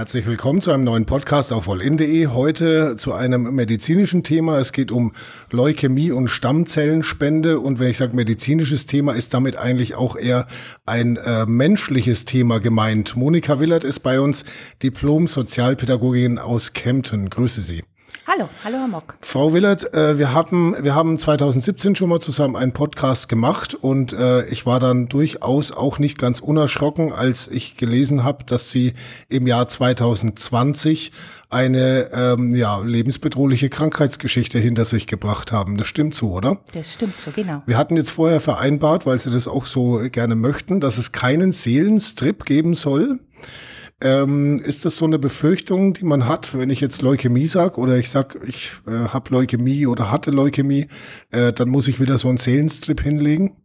Herzlich willkommen zu einem neuen Podcast auf allin.de. Heute zu einem medizinischen Thema. Es geht um Leukämie und Stammzellenspende. Und wenn ich sage medizinisches Thema, ist damit eigentlich auch eher ein äh, menschliches Thema gemeint. Monika Willert ist bei uns, Diplom-Sozialpädagogin aus Kempten. Grüße Sie. Hallo, hallo Herr Mock. Frau Willert, äh, wir haben wir haben 2017 schon mal zusammen einen Podcast gemacht und äh, ich war dann durchaus auch nicht ganz unerschrocken, als ich gelesen habe, dass Sie im Jahr 2020 eine ähm, ja, lebensbedrohliche Krankheitsgeschichte hinter sich gebracht haben. Das stimmt so, oder? Das stimmt so, genau. Wir hatten jetzt vorher vereinbart, weil Sie das auch so gerne möchten, dass es keinen Seelenstrip geben soll. Ähm, ist das so eine Befürchtung, die man hat, wenn ich jetzt Leukämie sag oder ich sag, ich äh, habe Leukämie oder hatte Leukämie, äh, dann muss ich wieder so einen Seelenstrip hinlegen?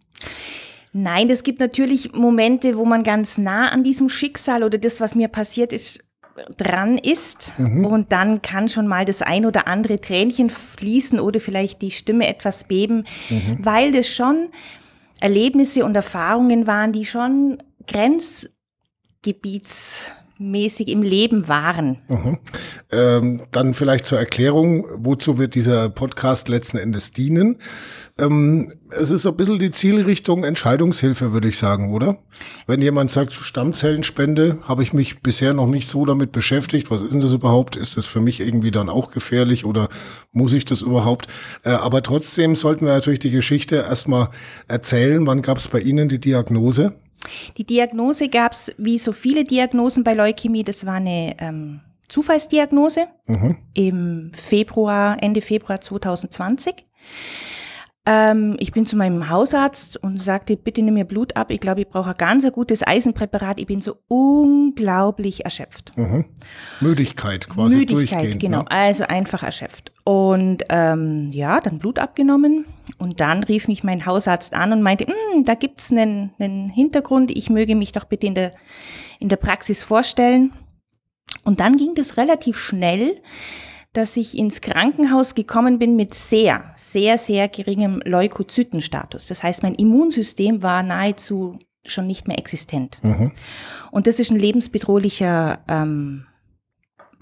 Nein, es gibt natürlich Momente, wo man ganz nah an diesem Schicksal oder das, was mir passiert ist, dran ist. Mhm. Und dann kann schon mal das ein oder andere Tränchen fließen oder vielleicht die Stimme etwas beben, mhm. weil das schon Erlebnisse und Erfahrungen waren, die schon Grenzgebiets mäßig im Leben waren. Mhm. Ähm, dann vielleicht zur Erklärung, wozu wird dieser Podcast letzten Endes dienen. Ähm, es ist so ein bisschen die Zielrichtung Entscheidungshilfe, würde ich sagen, oder? Wenn jemand sagt, Stammzellenspende, habe ich mich bisher noch nicht so damit beschäftigt. Was ist denn das überhaupt? Ist das für mich irgendwie dann auch gefährlich oder muss ich das überhaupt? Äh, aber trotzdem sollten wir natürlich die Geschichte erstmal erzählen. Wann gab es bei Ihnen die Diagnose? Die Diagnose gab es, wie so viele Diagnosen bei Leukämie, das war eine ähm, Zufallsdiagnose mhm. im Februar, Ende Februar 2020. Ähm, ich bin zu meinem Hausarzt und sagte, bitte nimm mir Blut ab. Ich glaube, ich brauche ein ganz gutes Eisenpräparat. Ich bin so unglaublich erschöpft. Mhm. Müdigkeit quasi Müdigkeit, durchgehend, genau. Ne? Also einfach erschöpft. Und ähm, ja, dann Blut abgenommen. Und dann rief mich mein Hausarzt an und meinte, hm, da gibt's einen, einen Hintergrund. Ich möge mich doch bitte in der, in der Praxis vorstellen. Und dann ging das relativ schnell dass ich ins Krankenhaus gekommen bin mit sehr, sehr, sehr geringem Leukozytenstatus. Das heißt, mein Immunsystem war nahezu schon nicht mehr existent. Mhm. Und das ist ein lebensbedrohlicher ähm,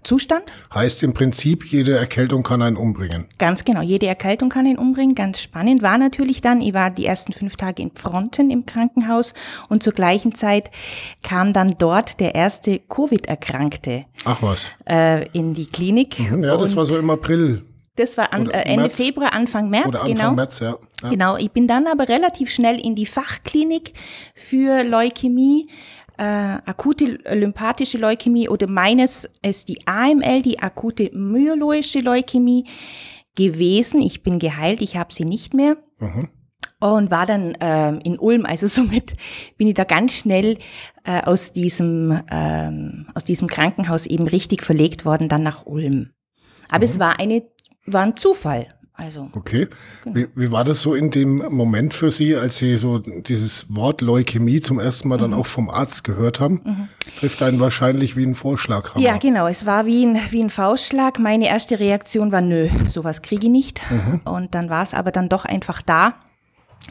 Zustand. Heißt im Prinzip, jede Erkältung kann einen umbringen. Ganz genau, jede Erkältung kann einen umbringen. Ganz spannend war natürlich dann, ich war die ersten fünf Tage in Fronten im Krankenhaus und zur gleichen Zeit kam dann dort der erste Covid-Erkrankte. Ach was. Äh, in die Klinik. Mhm, ja, das und war so im April. Das war an, äh, Ende März. Februar, Anfang März, Oder Anfang genau. März, ja. ja. Genau. Ich bin dann aber relativ schnell in die Fachklinik für Leukämie äh, akute lymphatische Leukämie oder meines ist die AML, die akute myeloische Leukämie gewesen. Ich bin geheilt, ich habe sie nicht mehr. Mhm. Und war dann äh, in Ulm, also somit bin ich da ganz schnell äh, aus diesem ähm, aus diesem Krankenhaus eben richtig verlegt worden, dann nach Ulm. Aber mhm. es war eine war ein Zufall. Also. Okay. Genau. Wie, wie war das so in dem Moment für Sie, als Sie so dieses Wort Leukämie zum ersten Mal mhm. dann auch vom Arzt gehört haben? Mhm. Trifft einen wahrscheinlich wie ein Vorschlag. Ja, genau. Es war wie ein, wie ein Faustschlag. Meine erste Reaktion war, nö, sowas kriege ich nicht. Mhm. Und dann war es aber dann doch einfach da.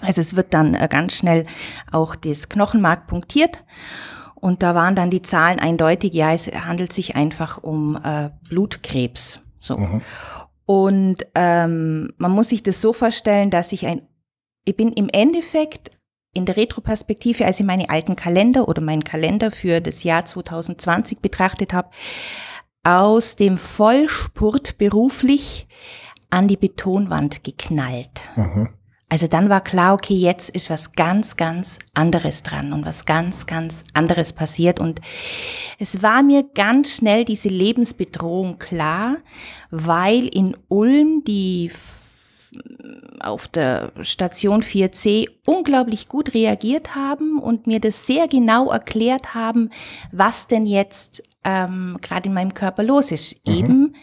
Also es wird dann äh, ganz schnell auch das Knochenmark punktiert. Und da waren dann die Zahlen eindeutig, ja, es handelt sich einfach um äh, Blutkrebs. So. Mhm. Und ähm, man muss sich das so vorstellen, dass ich ein, ich bin im Endeffekt in der Retroperspektive, als ich meine alten Kalender oder meinen Kalender für das Jahr 2020 betrachtet habe, aus dem Vollspurt beruflich an die Betonwand geknallt. Mhm. Also dann war klar, okay, jetzt ist was ganz, ganz anderes dran und was ganz, ganz anderes passiert. Und es war mir ganz schnell diese Lebensbedrohung klar, weil in Ulm die auf der Station 4C unglaublich gut reagiert haben und mir das sehr genau erklärt haben, was denn jetzt ähm, gerade in meinem Körper los ist. Mhm. Eben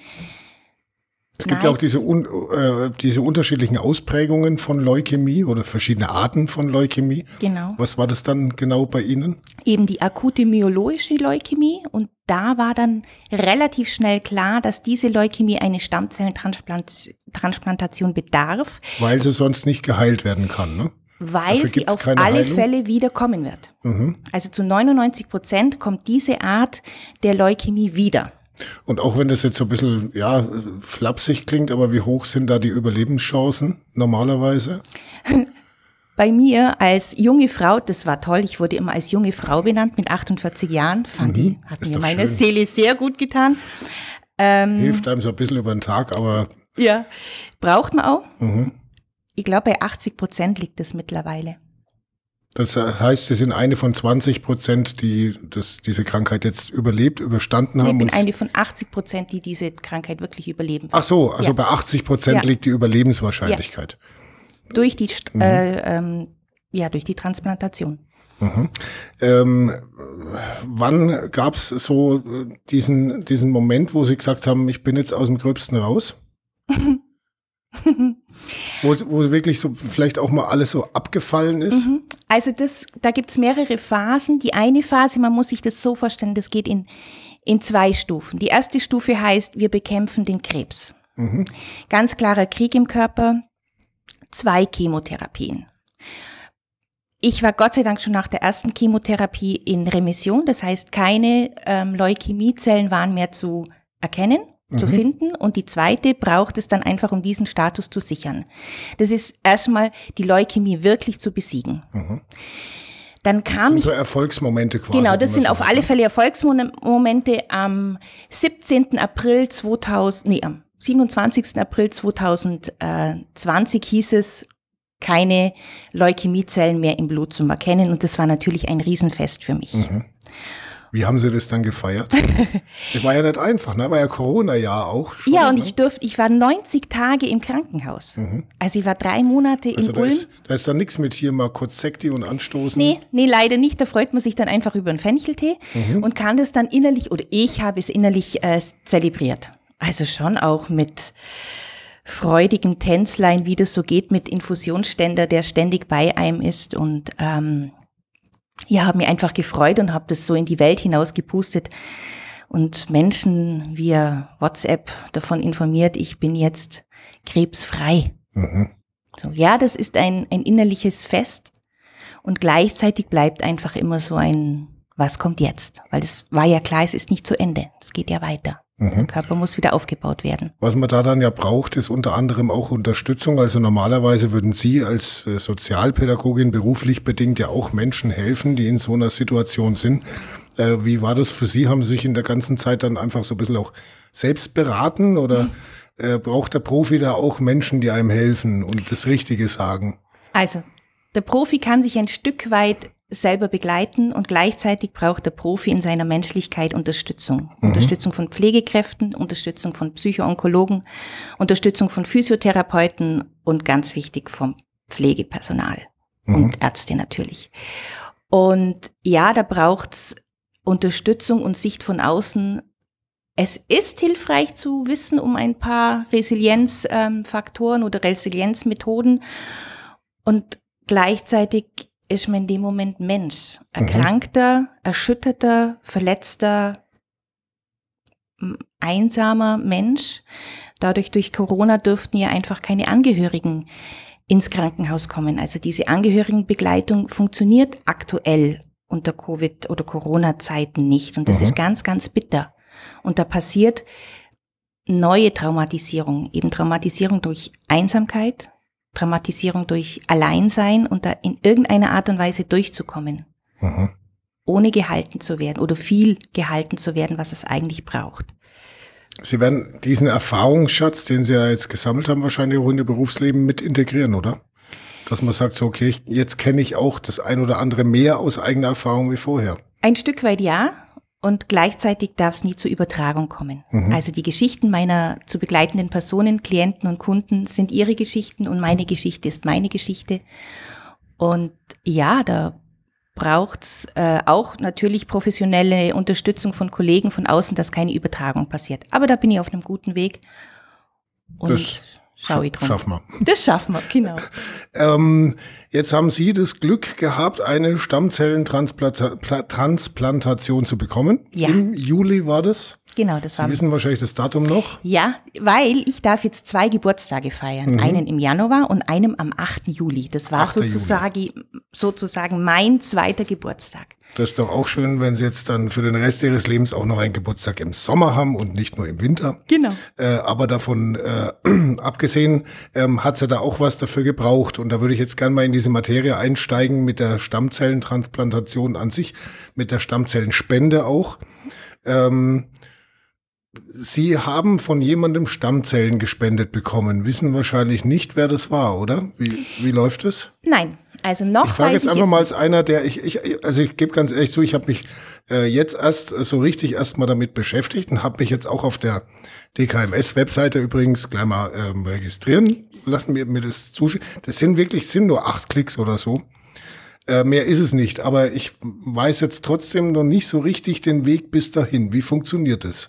es gibt ja auch diese, un, äh, diese unterschiedlichen Ausprägungen von Leukämie oder verschiedene Arten von Leukämie. Genau. Was war das dann genau bei Ihnen? Eben die akute myeloische Leukämie und da war dann relativ schnell klar, dass diese Leukämie eine Stammzellentransplantation bedarf. Weil sie sonst nicht geheilt werden kann, ne? weil sie auf alle Heilung? Fälle wieder kommen wird. Also zu 99 Prozent kommt diese Art der Leukämie wieder. Und auch wenn das jetzt so ein bisschen, ja, flapsig klingt, aber wie hoch sind da die Überlebenschancen normalerweise? Bei mir als junge Frau, das war toll, ich wurde immer als junge Frau benannt mit 48 Jahren, fand ich, hat Mhm. Mir meine schön. Seele sehr gut getan. Ähm, Hilft einem so ein bisschen über den Tag, aber Ja. Braucht man auch. Mhm. Ich glaube, bei 80 Prozent liegt es mittlerweile. Das heißt, Sie sind eine von 20 Prozent, die das, diese Krankheit jetzt überlebt, überstanden Ich haben. bin und- eine von 80 Prozent, die diese Krankheit wirklich überleben. Ach so, also Ja. bei 80 Prozent Ja. liegt die Überlebenswahrscheinlichkeit. Durch die, Mhm. äh, ähm, ja, durch die Transplantation. Ähm, wann gab es so äh, diesen, diesen Moment, wo Sie gesagt haben, ich bin jetzt aus dem Gröbsten raus? wo, wo wirklich so vielleicht auch mal alles so abgefallen ist? Also das, da gibt's mehrere Phasen. Die eine Phase, man muss sich das so vorstellen, das geht in, in zwei Stufen. Die erste Stufe heißt, wir bekämpfen den Krebs. Ganz klarer Krieg im Körper, zwei Chemotherapien. Ich war Gott sei Dank schon nach der ersten Chemotherapie in Remission, das heißt, keine ähm, Leukämiezellen waren mehr zu erkennen, zu finden. Und die zweite braucht es dann einfach, um diesen Status zu sichern. Das ist erstmal die Leukämie wirklich zu besiegen. Dann kam sind ich so Erfolgsmomente quasi. Genau, das sind auf alle? Fälle Erfolgsmomente. Am 17. April 2000, nee, am 27. April 2020 hieß es, keine Leukämiezellen mehr im Blut zu erkennen. Und das war natürlich ein Riesenfest für mich. Wie haben Sie das dann gefeiert? das war ja nicht einfach, ne? War ja Corona-Jahr auch. schon, Ja, und ne? ich durfte, ich war 90 Tage im Krankenhaus. Also ich war drei Monate also in da Ulm. ist, da ist dann nichts mit hier mal kurz Sekti und anstoßen. Nee, nee, leider nicht. Da freut man sich dann einfach über einen Fencheltee Mhm. und kann das dann innerlich, oder ich habe es innerlich äh, zelebriert. Also schon auch mit freudigem Tänzlein, wie das so geht mit Infusionsständer, der ständig bei einem ist und ähm, ja, habe mich einfach gefreut und habe das so in die Welt hinaus gepustet und Menschen via WhatsApp davon informiert, ich bin jetzt krebsfrei. Mhm. So, ja, das ist ein, ein innerliches Fest und gleichzeitig bleibt einfach immer so ein, was kommt jetzt? Weil es war ja klar, es ist nicht zu Ende. Es geht ja weiter. Der Körper muss wieder aufgebaut werden. Was man da dann ja braucht, ist unter anderem auch Unterstützung. Also normalerweise würden Sie als äh, Sozialpädagogin beruflich bedingt ja auch Menschen helfen, die in so einer Situation sind. Äh, wie war das für Sie? Haben Sie sich in der ganzen Zeit dann einfach so ein bisschen auch selbst beraten oder äh, braucht der Profi da auch Menschen, die einem helfen und das Richtige sagen? Also, der Profi kann sich ein Stück weit selber begleiten und gleichzeitig braucht der Profi in seiner Menschlichkeit Unterstützung. Unterstützung von Pflegekräften, Unterstützung von Psychoonkologen, Unterstützung von Physiotherapeuten und ganz wichtig vom Pflegepersonal und Ärzte natürlich. Und ja, da braucht's Unterstützung und Sicht von außen. Es ist hilfreich zu wissen um ein paar Resilienzfaktoren oder Resilienzmethoden. Und gleichzeitig ist man in dem Moment Mensch. Erkrankter, erschütterter, verletzter, einsamer Mensch. Dadurch durch Corona dürften ja einfach keine Angehörigen ins Krankenhaus kommen. Also diese Angehörigenbegleitung funktioniert aktuell unter Covid- oder Corona-Zeiten nicht. Und das ist ganz, ganz bitter. Und da passiert neue Traumatisierung, eben Traumatisierung durch Einsamkeit, Traumatisierung durch Alleinsein und da in irgendeiner Art und Weise durchzukommen, Mhm. ohne gehalten zu werden oder viel gehalten zu werden, was es eigentlich braucht. Sie werden diesen Erfahrungsschatz, den Sie ja jetzt gesammelt haben, wahrscheinlich auch in Ihr Berufsleben mit integrieren, oder? Dass man sagt, so, okay, jetzt kenne ich auch das ein oder andere mehr aus eigener Erfahrung wie vorher. Ein Stück weit ja. Und gleichzeitig darf es nie zur Übertragung kommen. Also die Geschichten meiner zu begleitenden Personen, Klienten und Kunden sind ihre Geschichten und meine Geschichte ist meine Geschichte. Und ja, da braucht's äh, auch natürlich professionelle Unterstützung von Kollegen von außen, dass keine Übertragung passiert. Aber da bin ich auf einem guten Weg. Und Das schau ich drum. Schaffen wir. Das schaffen wir, genau. Ähm, jetzt haben Sie das Glück gehabt, eine Stammzellentransplantation zu bekommen. Ja. Im Juli war das. Genau, das Sie war. wissen wahrscheinlich das Datum noch. Ja, weil ich darf jetzt zwei Geburtstage feiern. Mhm. Einen im Januar und einen am 8. Juli. Das war 8. Juli. sozusagen, sozusagen mein zweiter Geburtstag. Das ist doch auch schön, wenn Sie jetzt dann für den Rest Ihres Lebens auch noch einen Geburtstag im Sommer haben und nicht nur im Winter. Genau. Äh, aber davon äh, abgesehen ähm, hat sie da auch was dafür gebraucht. Und da würde ich jetzt gerne mal in diese Materie einsteigen mit der Stammzellentransplantation an sich, mit der Stammzellenspende auch. Ähm, Sie haben von jemandem Stammzellen gespendet bekommen, wissen wahrscheinlich nicht, wer das war, oder? Wie, wie läuft es? Nein, also noch Ich frage jetzt einfach mal als einer, der ich, ich also ich gebe ganz ehrlich zu, ich habe mich äh, jetzt erst so richtig erst mal damit beschäftigt und habe mich jetzt auch auf der DKMS-Webseite übrigens gleich mal ähm, registrieren lassen, mir, mir das zuschicken. Das sind wirklich, sind nur acht Klicks oder so. Äh, mehr ist es nicht, aber ich weiß jetzt trotzdem noch nicht so richtig den Weg bis dahin. Wie funktioniert es?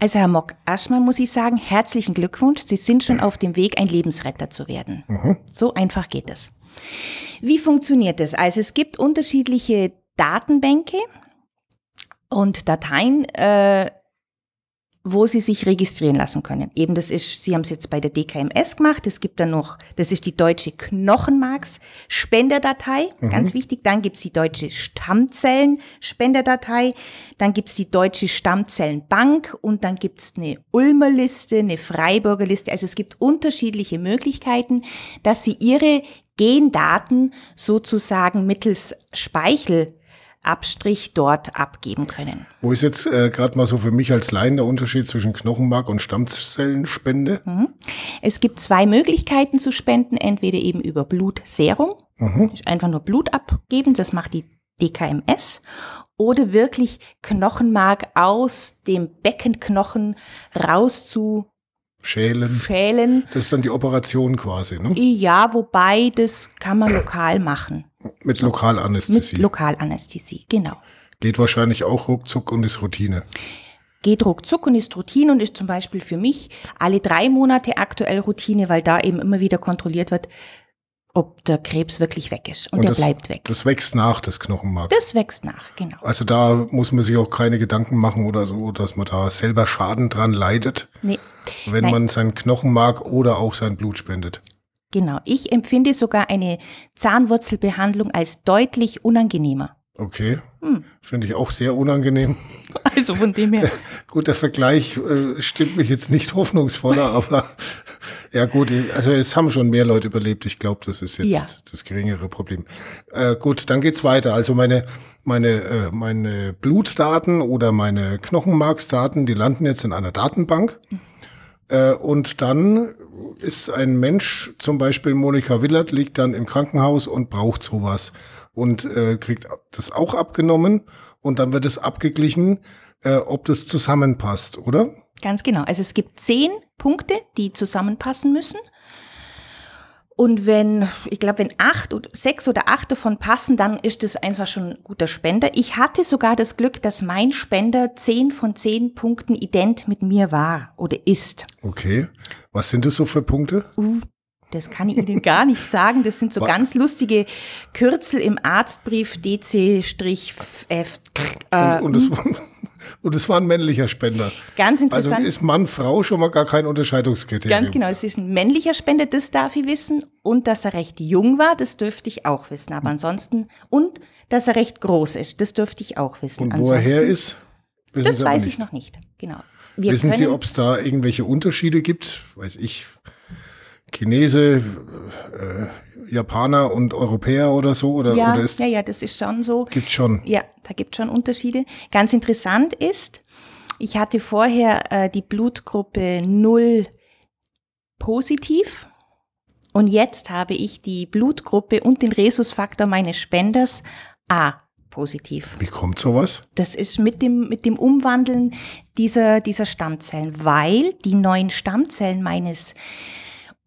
Also Herr Mock, erstmal muss ich sagen, herzlichen Glückwunsch. Sie sind schon auf dem Weg, ein Lebensretter zu werden. So einfach geht es. Wie funktioniert es? Also es gibt unterschiedliche Datenbänke und Dateien, äh, wo Sie sich registrieren lassen können. Eben das ist, Sie haben es jetzt bei der DKMS gemacht. Es gibt dann noch, das ist die deutsche Knochenmarksspenderdatei, ganz wichtig. Dann gibt's die deutsche Stammzellenspenderdatei. Dann gibt's die deutsche Stammzellenbank und dann gibt's eine Ulmer Liste, eine Freiburger Liste. Also es gibt unterschiedliche Möglichkeiten, dass Sie Ihre Gendaten sozusagen mittels Speichelabstrich dort abgeben können. Wo ist jetzt äh, gerade mal so für mich als Laien der Unterschied zwischen Knochenmark und Stammzellenspende? Es gibt zwei Möglichkeiten zu spenden, entweder eben über Blutserum, ist einfach nur Blut abgeben, das macht die DKMS, oder wirklich Knochenmark aus dem Beckenknochen rauszuschälen. Schälen. Das ist dann die Operation quasi, ne? Ja, wobei das kann man lokal machen. Mit Mit Lokalanästhesie. Lokalanästhesie, genau. Geht wahrscheinlich auch ruckzuck und ist Routine. geht ruckzuck und ist Routine und ist zum Beispiel für mich alle drei Monate aktuell Routine, weil da eben immer wieder kontrolliert wird, ob der Krebs wirklich weg ist. Und, der das, bleibt weg. Das wächst nach, das Knochenmark. Das wächst nach, genau. also da muss man sich auch keine Gedanken machen oder so, dass man da selber Schaden dran leidet, Nee, wenn Nein. man sein Knochenmark oder auch sein Blut spendet. genau. Ich empfinde sogar eine Zahnwurzelbehandlung als deutlich unangenehmer. Okay. Hm. Finde ich auch sehr unangenehm. Also von dem her. Gut, der Vergleich äh, stimmt mich jetzt nicht hoffnungsvoller, aber ja gut, also es haben schon mehr Leute überlebt. Ich glaube, das ist jetzt Ja. das geringere Problem. Äh, gut, dann geht's weiter. Also meine meine äh, meine Blutdaten oder meine Knochenmarksdaten, die landen jetzt in einer Datenbank. Äh, und dann ist ein Mensch, zum Beispiel Monika Willert, liegt dann im Krankenhaus und braucht sowas und äh, kriegt das auch abgenommen und dann wird es abgeglichen, äh, ob das zusammenpasst, oder? Ganz genau. Also es gibt zehn Punkte, die zusammenpassen müssen. Und wenn, ich glaube, wenn acht oder sechs oder acht davon passen, dann ist es einfach schon ein guter Spender. Ich hatte sogar das Glück, dass mein Spender zehn von zehn Punkten ident mit mir war oder ist. Okay. Was sind das so für Punkte? Uh, das kann ich Ihnen gar nicht sagen. Das sind so ganz lustige Kürzel im Arztbrief DC-F. Äh, und, und, das, und das war ein männlicher Spender. ganz Also interessant. ist Mann, Frau schon mal gar kein Unterscheidungskriterium. Ganz genau, es ist ein männlicher Spender, das darf ich wissen. Und dass er recht jung war, das dürfte ich auch wissen. Aber ansonsten, und dass er recht groß ist, das dürfte ich auch wissen. Und wo er her Ansonsten- ist, wissen Das Sie weiß nicht. ich noch nicht. Genau. Wir Wissen Sie, können- ob es da irgendwelche Unterschiede gibt? Weiß ich, Chinese, äh, Japaner und Europäer oder so? Oder, ja, oder ist, ja, ja, das ist schon so. gibt's schon? Ja, da gibt schon Unterschiede. Ganz interessant ist, ich hatte vorher äh, die Blutgruppe 0 positiv und jetzt habe ich die Blutgruppe und den Rhesusfaktor meines Spenders A positiv. Wie kommt sowas? Das ist mit dem, mit dem Umwandeln dieser, dieser Stammzellen, weil die neuen Stammzellen meines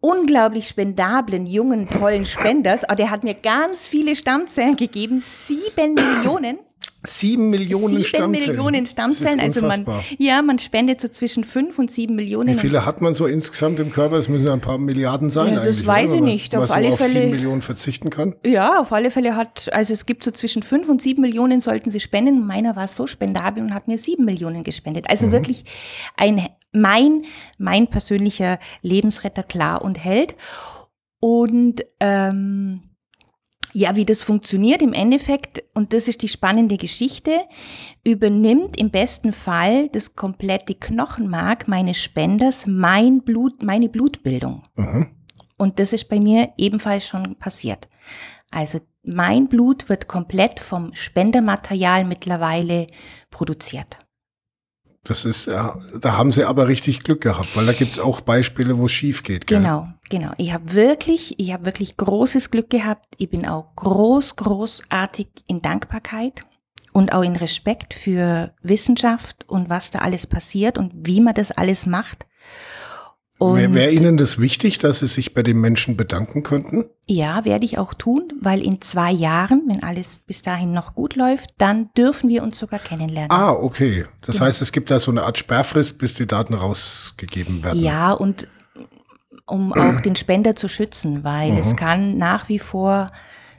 unglaublich spendablen, jungen, tollen Spenders, oh, der hat mir ganz viele Stammzellen gegeben, sieben Millionen. Sieben Millionen Sieben Stammzellen. Millionen Stammzellen. Also man, ja, man spendet so zwischen fünf und sieben Millionen. Wie viele hat man so insgesamt im Körper? Das müssen ja ein paar Milliarden sein Ja, das weiß ich man nicht. Auf so alle auf Fälle- sieben Millionen verzichten kann. Ja, auf alle Fälle hat, also es gibt so zwischen fünf und sieben Millionen sollten sie spenden. Meiner war so spendabel und hat mir sieben Millionen gespendet. Also wirklich ein, mein, mein persönlicher Lebensretter klar und Held. Und, ähm, ja, wie das funktioniert im Endeffekt, und das ist die spannende Geschichte, übernimmt im besten Fall das komplette Knochenmark meines Spenders mein Blut, meine Blutbildung. Und das ist bei mir ebenfalls schon passiert. Also mein Blut wird komplett vom Spendermaterial mittlerweile produziert. Das ist, da haben sie aber richtig Glück gehabt, weil da gibt's auch Beispiele, wo es schief geht. Gell? Genau, genau. Ich habe wirklich, ich habe wirklich großes Glück gehabt. Ich bin auch groß, großartig in Dankbarkeit und auch in Respekt für Wissenschaft und was da alles passiert und wie man das alles macht. Wäre wär Ihnen das wichtig, dass Sie sich bei den Menschen bedanken könnten? ja, werde ich auch tun, weil in zwei Jahren, wenn alles bis dahin noch gut läuft, dann dürfen wir uns sogar kennenlernen. Ah, okay. Das heißt, es gibt da so eine Art Sperrfrist, bis die Daten rausgegeben werden. Ja, und um auch den Spender zu schützen, weil Mhm. es kann nach wie vor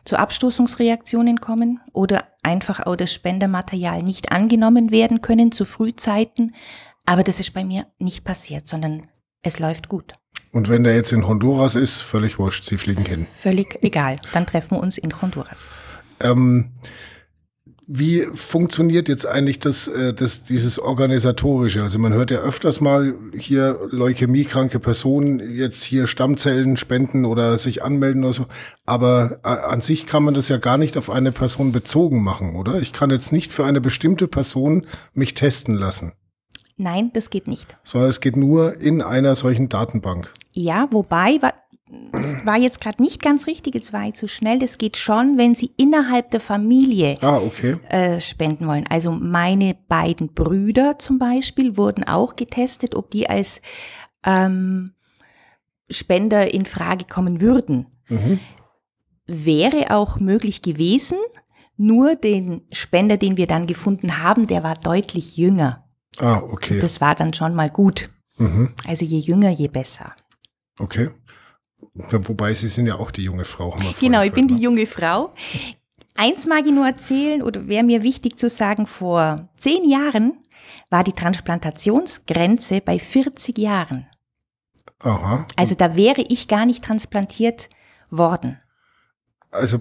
zu Abstoßungsreaktionen kommen oder einfach auch das Spendermaterial nicht angenommen werden können zu Frühzeiten. Aber das ist bei mir nicht passiert, sondern es läuft gut. Und wenn der jetzt in Honduras ist, völlig wurscht, Sie fliegen hin. Völlig egal. Dann treffen wir uns in Honduras. Ähm, wie funktioniert jetzt eigentlich das, äh, das, dieses organisatorische? Also man hört ja öfters mal hier leukämiekranke Personen jetzt hier Stammzellen spenden oder sich anmelden oder so. Aber äh, an sich kann man das ja gar nicht auf eine Person bezogen machen, oder? Ich kann jetzt nicht für eine bestimmte Person mich testen lassen, Nein, das geht nicht. sondern es geht nur in einer solchen Datenbank. Ja, wobei, war, war jetzt gerade nicht ganz richtig, jetzt war ich zu schnell. Das geht schon, wenn Sie innerhalb der Familie Ah, okay. äh, spenden wollen. Also meine beiden Brüder zum Beispiel wurden auch getestet, ob die als ähm, Spender in Frage kommen würden. Mhm. Wäre auch möglich gewesen, nur den Spender, den wir dann gefunden haben, der war deutlich jünger. Ah, okay. Das war dann schon mal gut. Mhm. Also je jünger, je besser. Okay. Wobei Sie sind ja auch die junge Frau. Genau, ich bin die ne? junge Frau. Eins mag ich nur erzählen oder wäre mir wichtig zu sagen, vor zehn Jahren war die Transplantationsgrenze bei 40 Jahren. Aha. Also da wäre ich gar nicht transplantiert worden. Also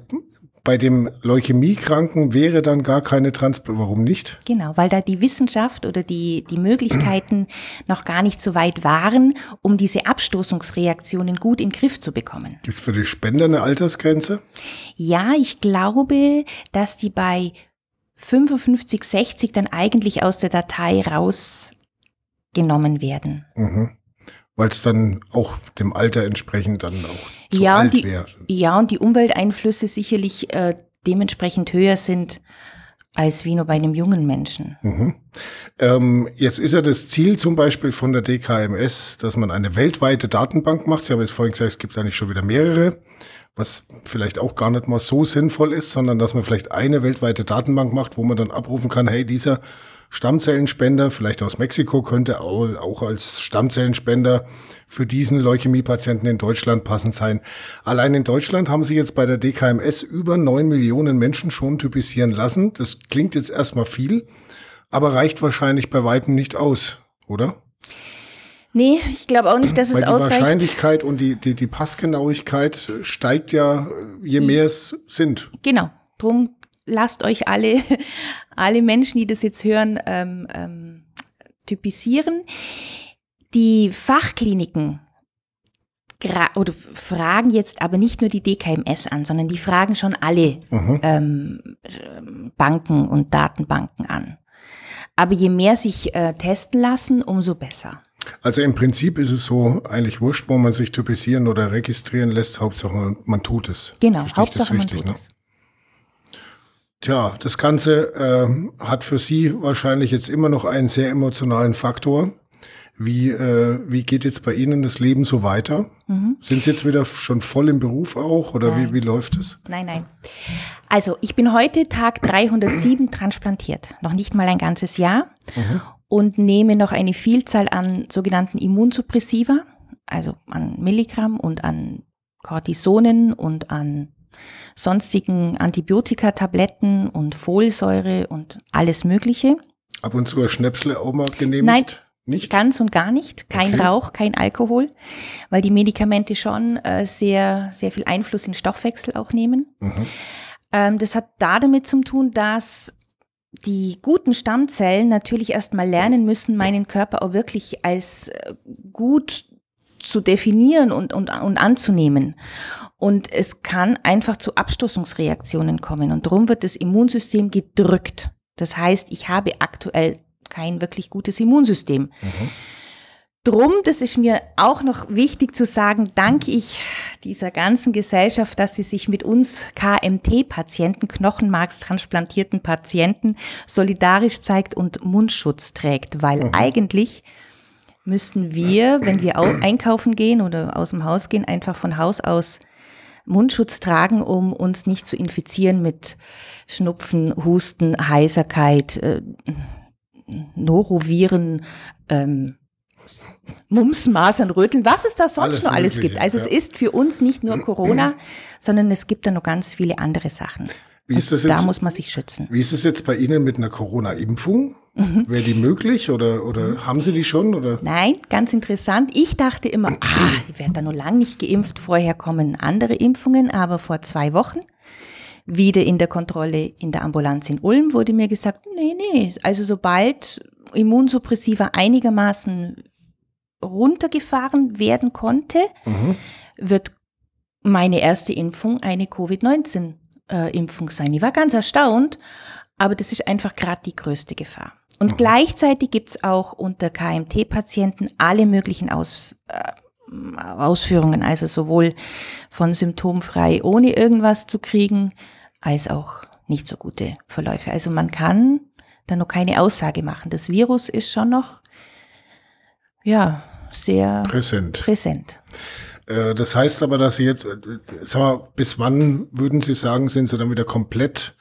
bei dem Leukämiekranken wäre dann gar keine Transplantation. Warum nicht? Genau, weil da die Wissenschaft oder die, die Möglichkeiten noch gar nicht so weit waren, um diese Abstoßungsreaktionen gut in den Griff zu bekommen. Gibt es für die Spender eine Altersgrenze? Ja, ich glaube, dass die bei 55, 60 dann eigentlich aus der Datei rausgenommen werden. Mhm. Weil es dann auch dem Alter entsprechend dann auch zu ja, alt wäre. ja, und die Umwelteinflüsse sicherlich äh, dementsprechend höher sind als wie nur bei einem jungen Menschen. Ähm, jetzt ist ja das Ziel zum Beispiel von der DKMS, dass man eine weltweite Datenbank macht. Sie haben jetzt vorhin gesagt, es gibt eigentlich schon wieder mehrere, was vielleicht auch gar nicht mal so sinnvoll ist, sondern dass man vielleicht eine weltweite Datenbank macht, wo man dann abrufen kann, hey, dieser Stammzellenspender, vielleicht aus Mexiko, könnte auch, als Stammzellenspender für diesen Leukämiepatienten in Deutschland passend sein. Allein in Deutschland haben sie jetzt bei der DKMS über neun Millionen Menschen schon typisieren lassen. Das klingt jetzt erstmal viel, aber reicht wahrscheinlich bei weitem nicht aus, oder? Nee, ich glaube auch nicht, dass es Weil die ausreicht. Wahrscheinlichkeit und die, die, die Passgenauigkeit steigt ja, je mehr es sind. Genau. Drum lasst euch alle, alle Menschen, die das jetzt hören, ähm, ähm, typisieren. Die Fachkliniken oder fragen jetzt aber nicht nur die DKMS an, sondern die fragen schon alle ähm, Banken und Datenbanken an. Aber je mehr sich äh, testen lassen, umso besser. Also im Prinzip ist es so eigentlich wurscht, wo man sich typisieren oder registrieren lässt. Hauptsache man, man tut es. Genau, Verstehe Hauptsache man richtig, tut ne? es. Tja, das Ganze ähm, hat für Sie wahrscheinlich jetzt immer noch einen sehr emotionalen Faktor. Wie, äh, wie geht jetzt bei Ihnen das Leben so weiter? Mhm. Sind Sie jetzt wieder schon voll im Beruf auch oder wie, wie läuft es? Nein, nein. Also ich bin heute Tag 307 transplantiert, noch nicht mal ein ganzes Jahr mhm. und nehme noch eine Vielzahl an sogenannten Immunsuppressiva, also an Milligramm und an Cortisonen und an sonstigen Antibiotika-Tabletten und Folsäure und alles Mögliche. Ab und zu ein Schnäpsle auch mal genehmigt? Nein, nicht? Ganz und gar nicht. Kein okay. Rauch, kein Alkohol, weil die Medikamente schon äh, sehr, sehr viel Einfluss in den Stoffwechsel auch nehmen. Mhm. Ähm, das hat da damit zu tun, dass die guten Stammzellen natürlich erstmal lernen müssen, meinen Körper auch wirklich als äh, gut zu definieren und, und, und anzunehmen. Und es kann einfach zu Abstoßungsreaktionen kommen. Und darum wird das Immunsystem gedrückt. Das heißt, ich habe aktuell kein wirklich gutes Immunsystem. Mhm. Drum, das ist mir auch noch wichtig zu sagen, danke ich dieser ganzen Gesellschaft, dass sie sich mit uns KMT-Patienten, Knochenmarkstransplantierten Patienten solidarisch zeigt und Mundschutz trägt, weil mhm. eigentlich müssten wir, wenn wir einkaufen gehen oder aus dem Haus gehen, einfach von Haus aus Mundschutz tragen, um uns nicht zu infizieren mit Schnupfen, Husten, Heiserkeit, äh, Noroviren, ähm, Mumps, Masern, Röteln, was es da sonst alles noch alles gibt. Also ja. es ist für uns nicht nur Corona, sondern es gibt da noch ganz viele andere Sachen. Wie ist das jetzt, da muss man sich schützen. Wie ist es jetzt bei Ihnen mit einer Corona-Impfung? Mhm. Wäre die möglich oder, oder mhm. haben Sie die schon? Oder? Nein, ganz interessant. Ich dachte immer, ah, ich werde da noch lange nicht geimpft. Vorher kommen andere Impfungen, aber vor zwei Wochen wieder in der Kontrolle in der Ambulanz in Ulm wurde mir gesagt, nee, nee, also sobald Immunsuppressiva einigermaßen runtergefahren werden konnte, mhm. wird meine erste Impfung eine Covid-19 äh, Impfung sein. Ich war ganz erstaunt, aber das ist einfach gerade die größte Gefahr. Und mhm. gleichzeitig gibt's auch unter KMT-Patienten alle möglichen Aus, äh, Ausführungen, also sowohl von symptomfrei ohne irgendwas zu kriegen, als auch nicht so gute Verläufe. Also man kann da noch keine Aussage machen. Das Virus ist schon noch, ja, sehr präsent. präsent. Äh, das heißt aber, dass Sie jetzt, äh, sag mal, bis wann würden Sie sagen, sind Sie dann wieder komplett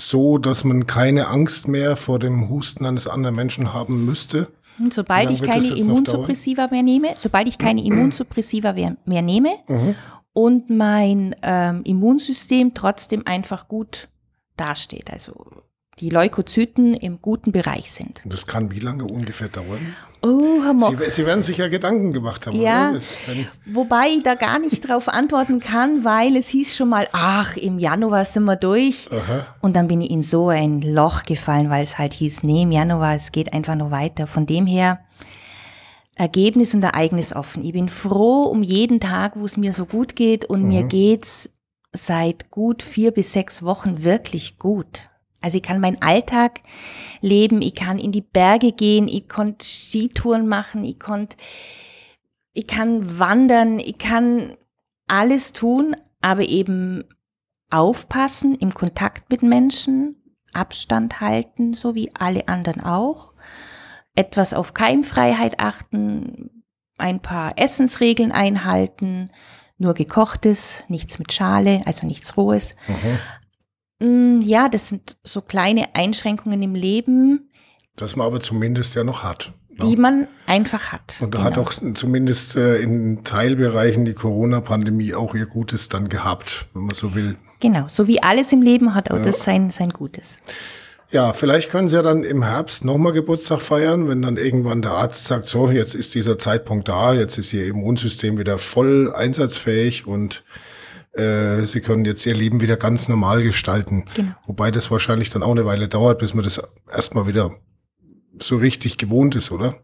so, dass man keine Angst mehr vor dem Husten eines anderen Menschen haben müsste? Sobald ich keine Immunsuppressiva mehr nehme, sobald ich keine Immunsuppressiva mehr, mehr nehme mhm. und mein ähm, Immunsystem trotzdem einfach gut dasteht. Also die Leukozyten im guten Bereich sind. Und das kann wie lange ungefähr dauern? Oh, Herr Mock. Sie, Sie werden sich ja Gedanken gemacht haben, ja, oder? Wobei ich da gar nicht drauf antworten kann, weil es hieß schon mal, ach, im Januar sind wir durch. Aha. Und dann bin ich in so ein Loch gefallen, weil es halt hieß, nee, im Januar, es geht einfach nur weiter. Von dem her, Ergebnis und Ereignis offen. Ich bin froh um jeden Tag, wo es mir so gut geht und mhm. mir geht's seit gut vier bis sechs Wochen wirklich gut. Also ich kann meinen Alltag leben, ich kann in die Berge gehen, ich konnte Skitouren machen, ich konnte, ich kann wandern, ich kann alles tun, aber eben aufpassen im Kontakt mit Menschen, Abstand halten, so wie alle anderen auch, etwas auf Keimfreiheit achten, ein paar Essensregeln einhalten, nur gekochtes, nichts mit Schale, also nichts Rohes. Mhm. Mm, ja, das sind so kleine Einschränkungen im Leben. Das man aber zumindest ja noch hat. Ne? Die man einfach hat. Und da genau. hat auch zumindest äh, in Teilbereichen die Corona-Pandemie auch ihr Gutes dann gehabt, wenn man so will. Genau, so wie alles im Leben hat auch ja. das sein, sein Gutes. Ja, vielleicht können Sie ja dann im Herbst nochmal Geburtstag feiern, wenn dann irgendwann der Arzt sagt, so, jetzt ist dieser Zeitpunkt da, jetzt ist Ihr Immunsystem wieder voll einsatzfähig und äh, sie können jetzt ihr Leben wieder ganz normal gestalten. Genau. Wobei das wahrscheinlich dann auch eine Weile dauert, bis man das erstmal wieder so richtig gewohnt ist, oder?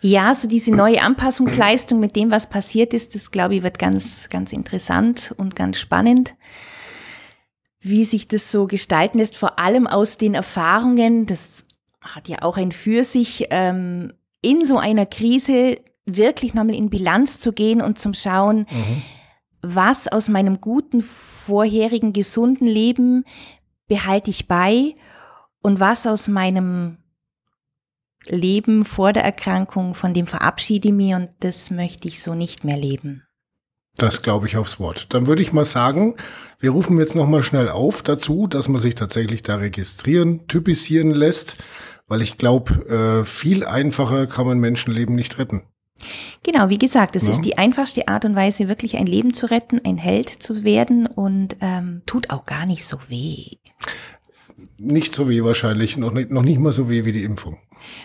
Ja, so diese neue Anpassungsleistung mit dem, was passiert ist, das glaube ich wird ganz, ganz interessant und ganz spannend. Wie sich das so gestalten lässt, vor allem aus den Erfahrungen, das hat ja auch ein für sich, ähm, in so einer Krise wirklich nochmal in Bilanz zu gehen und zum Schauen, mhm was aus meinem guten vorherigen gesunden Leben behalte ich bei und was aus meinem Leben vor der Erkrankung, von dem verabschiede ich mich und das möchte ich so nicht mehr leben. Das glaube ich aufs Wort. Dann würde ich mal sagen, wir rufen jetzt nochmal schnell auf dazu, dass man sich tatsächlich da registrieren, typisieren lässt, weil ich glaube, äh, viel einfacher kann man Menschenleben nicht retten. Genau, wie gesagt, es ja. ist die einfachste Art und Weise, wirklich ein Leben zu retten, ein Held zu werden und ähm, tut auch gar nicht so weh. Nicht so weh wahrscheinlich, noch nicht, noch nicht mal so weh wie die Impfung.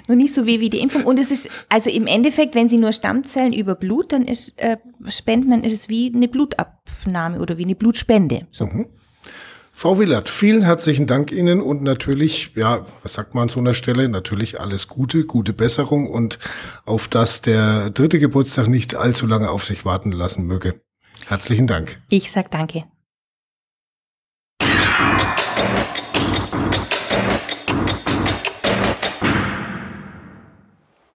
Noch nicht so weh wie die Impfung. Und es ist, also im Endeffekt, wenn Sie nur Stammzellen über Blut dann ist, äh, spenden, dann ist es wie eine Blutabnahme oder wie eine Blutspende. So. Mhm. Frau Willert, vielen herzlichen Dank Ihnen und natürlich, ja, was sagt man an so einer Stelle? Natürlich alles Gute, gute Besserung und auf dass der dritte Geburtstag nicht allzu lange auf sich warten lassen möge. Herzlichen Dank. Ich sag danke.